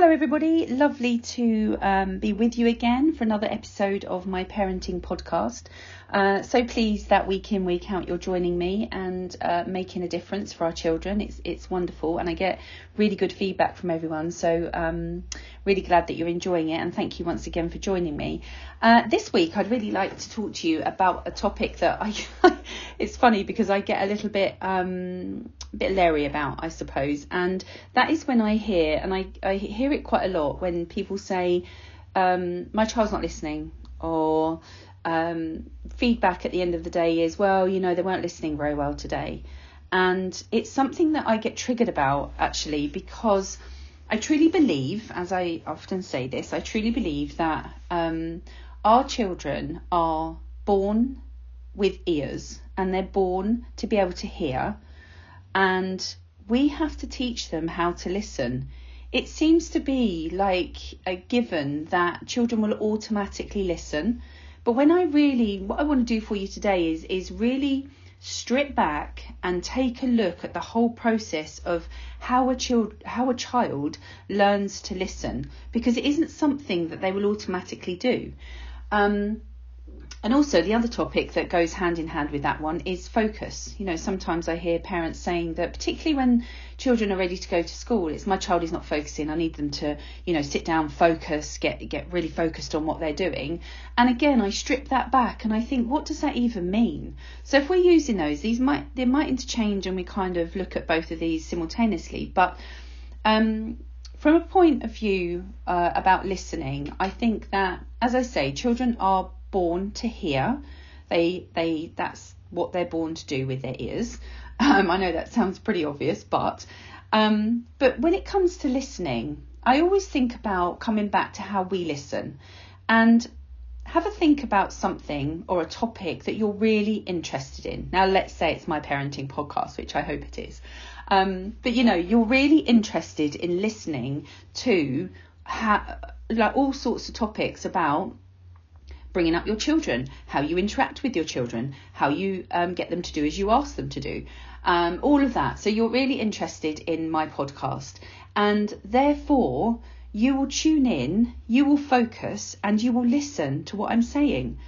Hello, everybody. Lovely to um, be with you again for another episode of my parenting podcast. Uh, so pleased that week in, week out, you're joining me and uh, making a difference for our children. It's it's wonderful, and I get really good feedback from everyone. So um, really glad that you're enjoying it, and thank you once again for joining me. Uh, this week, I'd really like to talk to you about a topic that I. it's funny because I get a little bit um, a bit leery about, I suppose, and that is when I hear, and I I hear it quite a lot when people say, um, "My child's not listening," or um, feedback at the end of the day is, well, you know, they weren't listening very well today. And it's something that I get triggered about actually because I truly believe, as I often say this, I truly believe that um, our children are born with ears and they're born to be able to hear. And we have to teach them how to listen. It seems to be like a given that children will automatically listen but when I really, what I want to do for you today is is really strip back and take a look at the whole process of how a child how a child learns to listen because it isn't something that they will automatically do. Um, and also, the other topic that goes hand in hand with that one is focus. You know, sometimes I hear parents saying that, particularly when children are ready to go to school, it's my child is not focusing. I need them to, you know, sit down, focus, get get really focused on what they're doing. And again, I strip that back and I think, what does that even mean? So if we're using those, these might they might interchange, and we kind of look at both of these simultaneously. But um, from a point of view uh, about listening, I think that, as I say, children are born to hear. They they that's what they're born to do with their ears. Um, I know that sounds pretty obvious, but um, but when it comes to listening, I always think about coming back to how we listen and have a think about something or a topic that you're really interested in. Now, let's say it's my parenting podcast, which I hope it is. Um, but you know, you're really interested in listening to ha- like all sorts of topics about bringing up your children, how you interact with your children, how you um, get them to do as you ask them to do, um, all of that. So you're really interested in my podcast, and therefore you will tune in, you will focus, and you will listen to what I'm saying.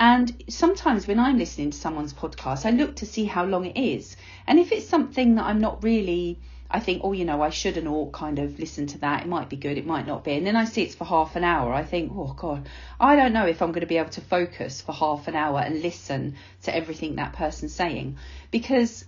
And sometimes when I'm listening to someone's podcast, I look to see how long it is. And if it's something that I'm not really I think, oh, you know, I should and ought kind of listen to that. It might be good, it might not be. And then I see it's for half an hour. I think, oh, God, I don't know if I'm going to be able to focus for half an hour and listen to everything that person's saying. Because,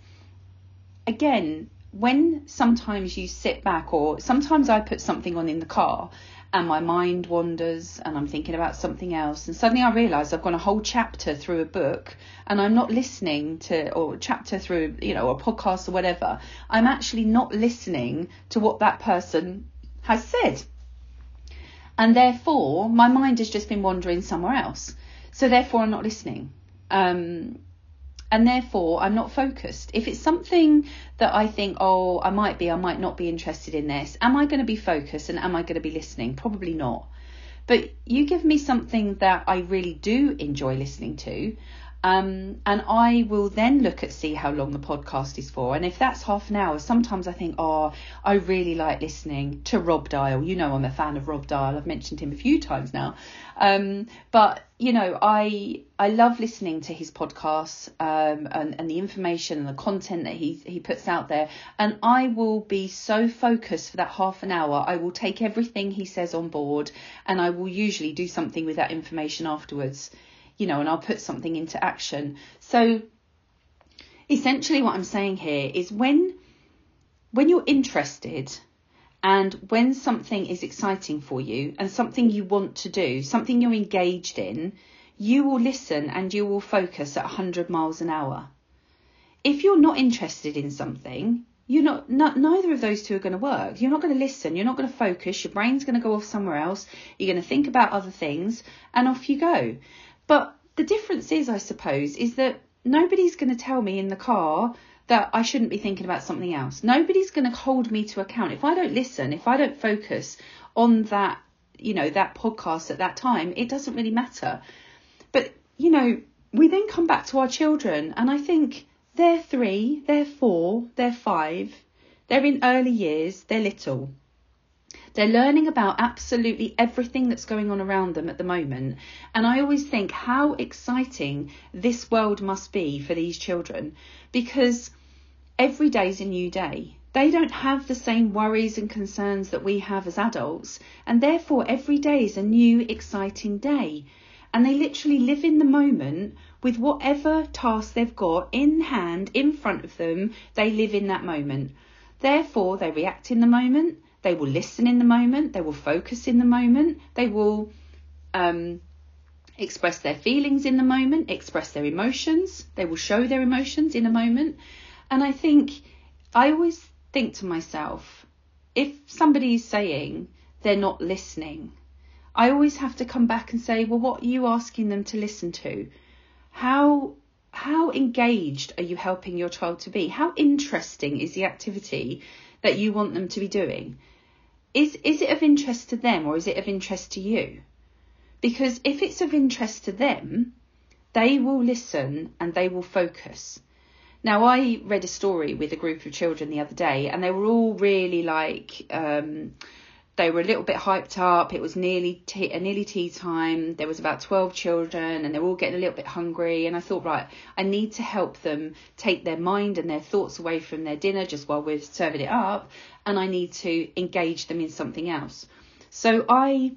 again, when sometimes you sit back, or sometimes I put something on in the car and my mind wanders and I'm thinking about something else. And suddenly I realise I've gone a whole chapter through a book and I'm not listening to, or chapter through, you know, a podcast or whatever. I'm actually not listening to what that person has said. And therefore, my mind has just been wandering somewhere else. So therefore, I'm not listening. Um, and therefore I'm not focused. If it's something that I think, oh, I might be, I might not be interested in this, am I going to be focused and am I going to be listening? Probably not. But you give me something that I really do enjoy listening to, um, and I will then look at see how long the podcast is for. And if that's half an hour, sometimes I think, oh, I really like listening to Rob Dial. You know, I'm a fan of Rob Dial. I've mentioned him a few times now. Um, but you know, I I love listening to his podcasts um, and and the information and the content that he he puts out there. And I will be so focused for that half an hour. I will take everything he says on board, and I will usually do something with that information afterwards you know, and I'll put something into action. So essentially what I'm saying here is when when you're interested and when something is exciting for you and something you want to do, something you're engaged in, you will listen and you will focus at 100 miles an hour. If you're not interested in something, you're not, not neither of those two are going to work. You're not going to listen, you're not going to focus, your brain's going to go off somewhere else, you're going to think about other things, and off you go. But the difference is, I suppose, is that nobody's going to tell me in the car that I shouldn't be thinking about something else. Nobody's going to hold me to account. If I don't listen, if I don't focus on that, you know, that podcast at that time, it doesn't really matter. But, you know, we then come back to our children and I think they're three, they're four, they're five, they're in early years, they're little. They're learning about absolutely everything that's going on around them at the moment. And I always think how exciting this world must be for these children because every day is a new day. They don't have the same worries and concerns that we have as adults, and therefore every day is a new, exciting day. And they literally live in the moment with whatever task they've got in hand, in front of them, they live in that moment. Therefore, they react in the moment, they will listen in the moment, they will focus in the moment, they will um, express their feelings in the moment, express their emotions, they will show their emotions in a moment. And I think, I always think to myself, if somebody is saying they're not listening, I always have to come back and say, well, what are you asking them to listen to? How how engaged are you helping your child to be? How interesting is the activity that you want them to be doing? Is is it of interest to them or is it of interest to you? Because if it's of interest to them, they will listen and they will focus. Now, I read a story with a group of children the other day, and they were all really like, um, they were a little bit hyped up. It was nearly tea, uh, nearly tea time. There was about 12 children, and they were all getting a little bit hungry. And I thought, right, I need to help them take their mind and their thoughts away from their dinner just while we're serving it up, and I need to engage them in something else. So I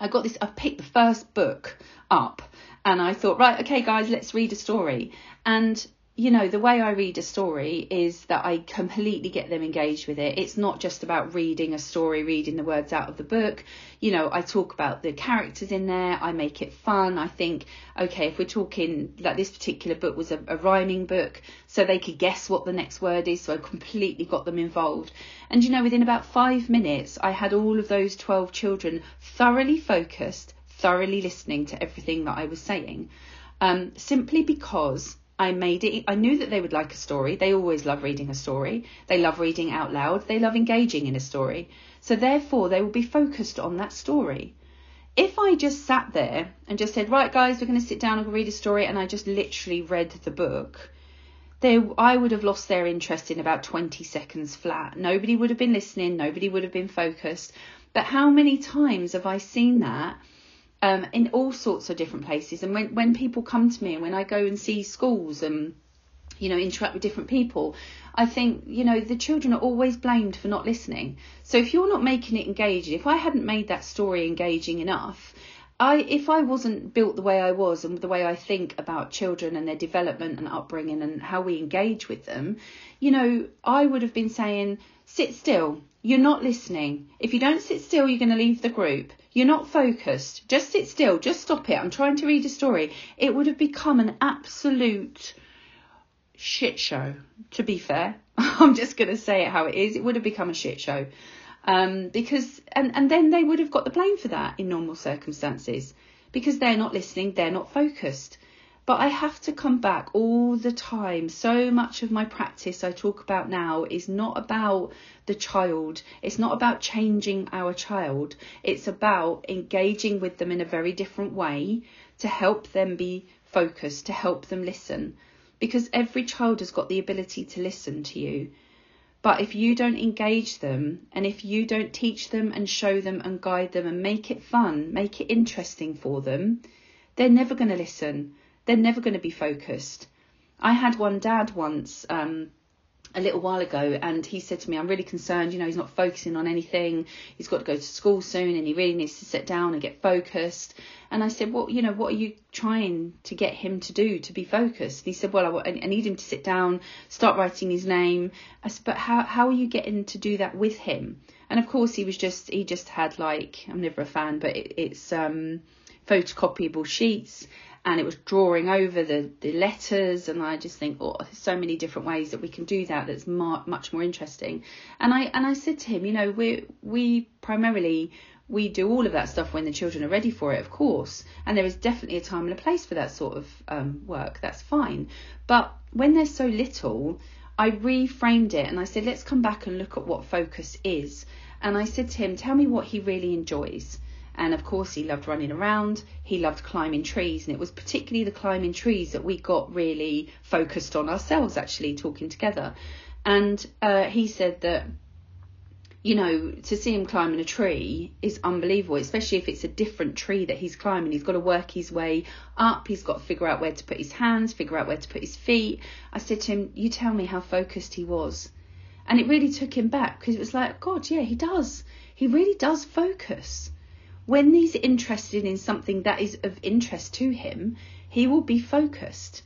I got this, I picked the first book up and I thought, right, okay, guys, let's read a story. And you know, the way I read a story is that I completely get them engaged with it. It's not just about reading a story, reading the words out of the book. You know, I talk about the characters in there, I make it fun. I think, okay, if we're talking, like this particular book was a, a rhyming book, so they could guess what the next word is, so I completely got them involved. And, you know, within about five minutes, I had all of those 12 children thoroughly focused, thoroughly listening to everything that I was saying, um, simply because I made it. I knew that they would like a story. They always love reading a story. They love reading out loud. They love engaging in a story. So therefore, they will be focused on that story. If I just sat there and just said, right, guys, we're going to sit down and read a story, and I just literally read the book, they, I would have lost their interest in about 20 seconds flat. Nobody would have been listening. Nobody would have been focused. But how many times have I seen that? Um, in all sorts of different places. And when, when people come to me and when I go and see schools and, you know, interact with different people, I think, you know, the children are always blamed for not listening. So if you're not making it engaging, if I hadn't made that story engaging enough, I, if I wasn't built the way I was and the way I think about children and their development and upbringing and how we engage with them, you know, I would have been saying, sit still, you're not listening. If you don't sit still, you're going to leave the group. You're not focused. Just sit still. Just stop it. I'm trying to read a story. It would have become an absolute shit show, to be fair. I'm just going to say it how it is. It would have become a shit show. Um, because, and, and then they would have got the blame for that in normal circumstances because they're not listening, they're not focused. But I have to come back all the time. So much of my practice I talk about now is not about the child, it's not about changing our child, it's about engaging with them in a very different way to help them be focused, to help them listen. Because every child has got the ability to listen to you. But if you don't engage them and if you don't teach them and show them and guide them and make it fun, make it interesting for them, they're never going to listen they're never going to be focused. I had one dad once um, a little while ago, and he said to me, I'm really concerned, you know, he's not focusing on anything. He's got to go to school soon, and he really needs to sit down and get focused. And I said, Well, you know, what are you trying to get him to do to be focused? And he said, Well, I, I need him to sit down, start writing his name. I said, But how, how are you getting to do that with him? And of course, he was just, he just had like, I'm never a fan, but it, it's um, photocopyable sheets and it was drawing over the, the letters and I just think oh there's so many different ways that we can do that that's mar- much more interesting. And I and I said to him you know we we primarily we do all of that stuff when the children are ready for it of course and there is definitely a time and a place for that sort of um, work that's fine. But when there's so little I reframed it and I said let's come back and look at what focus is. And I said to him tell me what he really enjoys and of course, he loved running around. He loved climbing trees. And it was particularly the climbing trees that we got really focused on ourselves, actually, talking together. And uh, he said that you know, to see him climbing a tree is unbelievable, especially if it's a different tree that he's climbing. He's got to work his way up, he's got to figure out where to put his hands, figure out where to put his feet. I said to him, You tell me how focused he was. And it really took him back because it was like, God, yeah, he does. He really does focus. When he's interested in something that is of interest to him, he will be focused.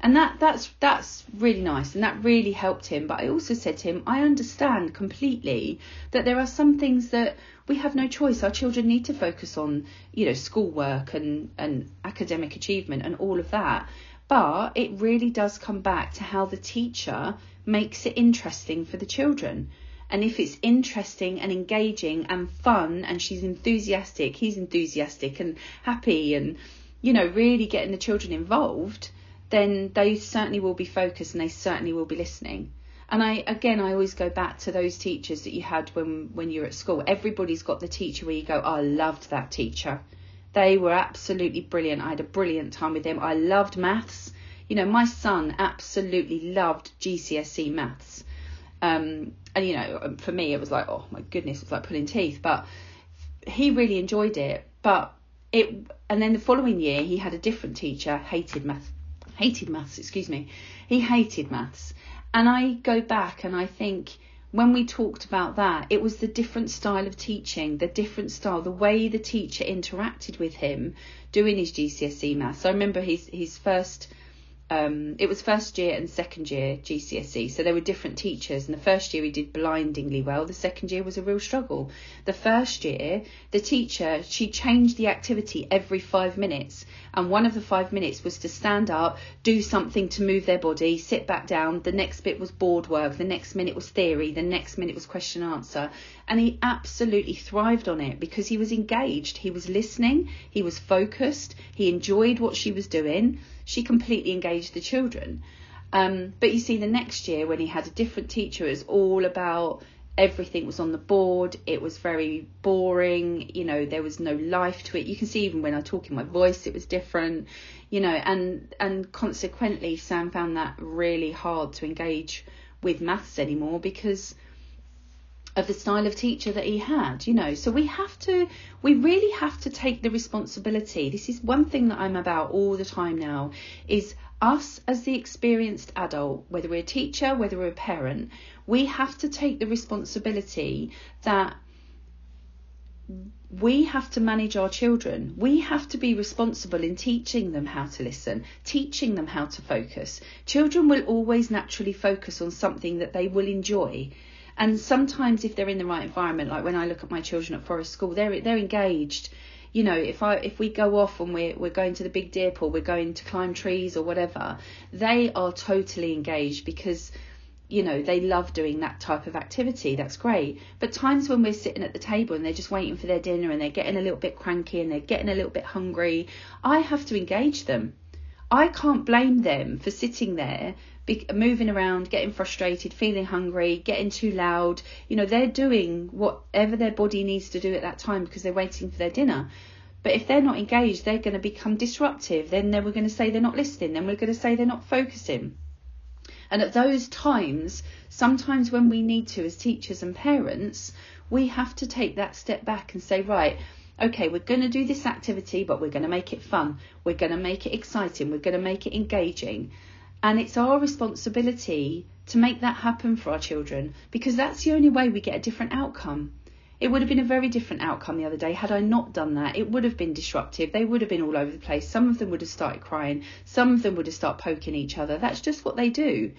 And that that's that's really nice and that really helped him. But i also said to him i understand completely that there are some things that we have no choice. Our children need to focus on you know schoolwork and and academic achievement and all of that. But it really does come back to how the teacher makes it interesting for the children and if it's interesting and engaging and fun and she's enthusiastic he's enthusiastic and happy and you know really getting the children involved then they certainly will be focused and they certainly will be listening. And I again I always go back to those teachers that you had when when you're at school. Everybody's got the teacher where you go, I loved that teacher. They were absolutely brilliant. I had a brilliant time with them. I loved maths. You know, my son absolutely loved GCSE maths. Um, and you know, um, for me it was like, oh my goodness, it was like pulling teeth. But he really enjoyed it. But it, and then the following year he had a different teacher, hated maths hated maths, excuse me. He hated maths. And I go back and I think when we talked about that, it was the different style of teaching, the different style, the way the teacher interacted with him doing his GCSE maths. I remember his his first um, it was first year and second year GCSE, so there were different teachers. And the first year he did blindingly well. The second year was a real struggle. The first year, the teacher she changed the activity every five minutes, and one of the five minutes was to stand up, do something to move their body, sit back down. The next bit was board work. The next minute was theory. The next minute was question answer. And he absolutely thrived on it because he was engaged. He was listening. He was focused. He enjoyed what she was doing she completely engaged the children. Um, but you see, the next year when he had a different teacher, it was all about everything was on the board. It was very boring. You know, there was no life to it. You can see even when I talk in my voice, it was different. You know, and and consequently, Sam found that really hard to engage with maths anymore because of the style of teacher that he had, you know. So we have to, we really have to take the responsibility. This is one thing that I'm about all the time now is us as the experienced adult, whether we're a teacher, whether we're a parent, we have to take the responsibility that we have to manage our children. We have to be responsible in teaching them how to listen, teaching them how to focus. Children will always naturally focus on something that they will enjoy. And sometimes if they're in the right environment, like when I look at my children at Forest School, they're they're engaged. You know, if I if we go off and we're we're going to the big deer pool, we're going to climb trees or whatever, they are totally engaged because you know they love doing that type of activity. That's great. But times when we're sitting at the table and they're just waiting for their dinner and they're getting a little bit cranky and they're getting a little bit hungry i have to engage them. I can't blame them for sitting there be, moving around, getting frustrated, feeling hungry, getting too loud. You know, they're doing whatever their body needs to do at that time because they're waiting for their dinner. But if they're not engaged, they're going to become disruptive. Then we're going to say they're not listening. Then we're going to say they're not focusing. And at those times, sometimes when we need to, as teachers and parents, we have to take that step back and say, right, okay, we're going to do this activity, but we're going to make it fun. We're going to make it exciting. We're going to make it engaging. And it's our responsibility to make that happen for our children because that's the only way we get a different outcome. It would have been a very different outcome the other day had I not done that. It would have been disruptive. They would have been all over the place. Some of them would have started crying. Some of them would have started poking each other. That's just what they do.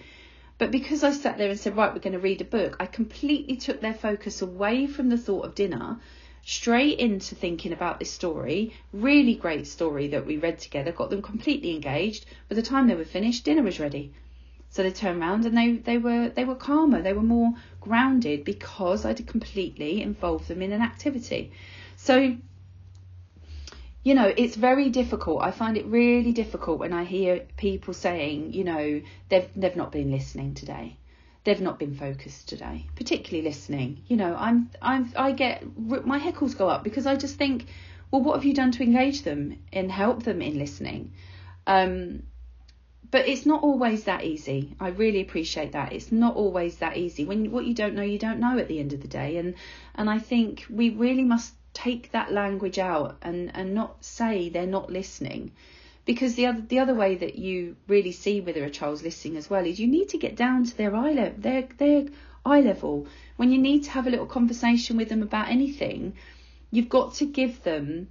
But because I sat there and said, right, we're going to read a book, I completely took their focus away from the thought of dinner straight into thinking about this story. Really great story that we read together, got them completely engaged. By the time they were finished, dinner was ready. So they turned around and they, they were they were calmer, they were more grounded because I'd completely involved them in an activity. So you know, it's very difficult. I find it really difficult when I hear people saying, you know, they've they've not been listening today they've not been focused today, particularly listening. You know, I'm I'm I get my heckles go up because I just think, well, what have you done to engage them and help them in listening? Um, but it's not always that easy. I really appreciate that. It's not always that easy. When what you don't know, you don't know at the end of the day. And and I think we really must take that language out and and not say they're not listening. Because the other the other way that you really see whether a child's listening as well is you need to get down to their eye level, their their eye level. When you need to have a little conversation with them about anything, you've got to give them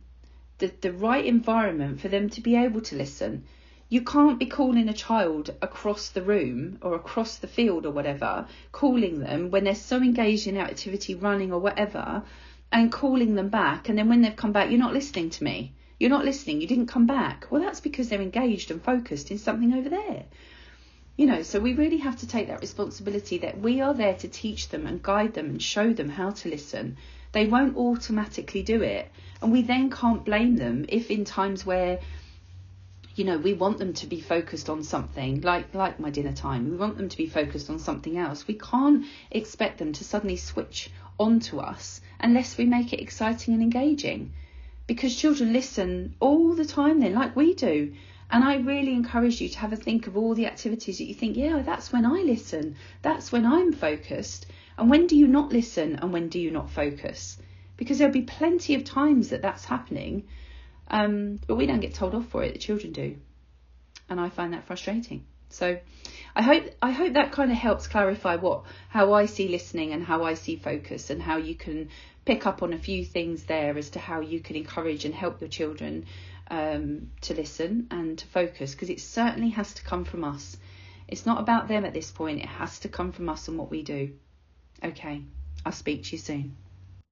the, the right environment for them to be able to listen you can't be calling a child across the room or across the field or whatever, calling them when they're so engaged in activity, running or whatever, and calling them back. And then when they've come back, you're not listening to me. You're not listening. You didn't come back. Well, that's because they're engaged and focused in something over there. You know, so we really have to take that responsibility that we are there to teach them and guide them and show them how to listen. They won't automatically do it. And we then can't blame them if in times where you know we want them to be focused on something like like my dinner time we want them to be focused on something else we can't expect them to suddenly switch on to us unless we make it exciting and engaging because children listen all the time then like we do and I really encourage you to have a think of all the activities that you think, yeah, that's when I listen. That's when I'm focused. And when do you not listen and when do you not focus? Because there'll be plenty of times that that's happening um, but we don't get told off for it, the children do. And I find that frustrating. So I hope I hope that kind of helps clarify what how I see listening and how I see focus and how you can pick up on a few things there as to how you can encourage and help your children um, to listen and to focus because it certainly has to come from us. It's not about them at this point, it has to come from us and what we do. Okay, I'll speak to you soon.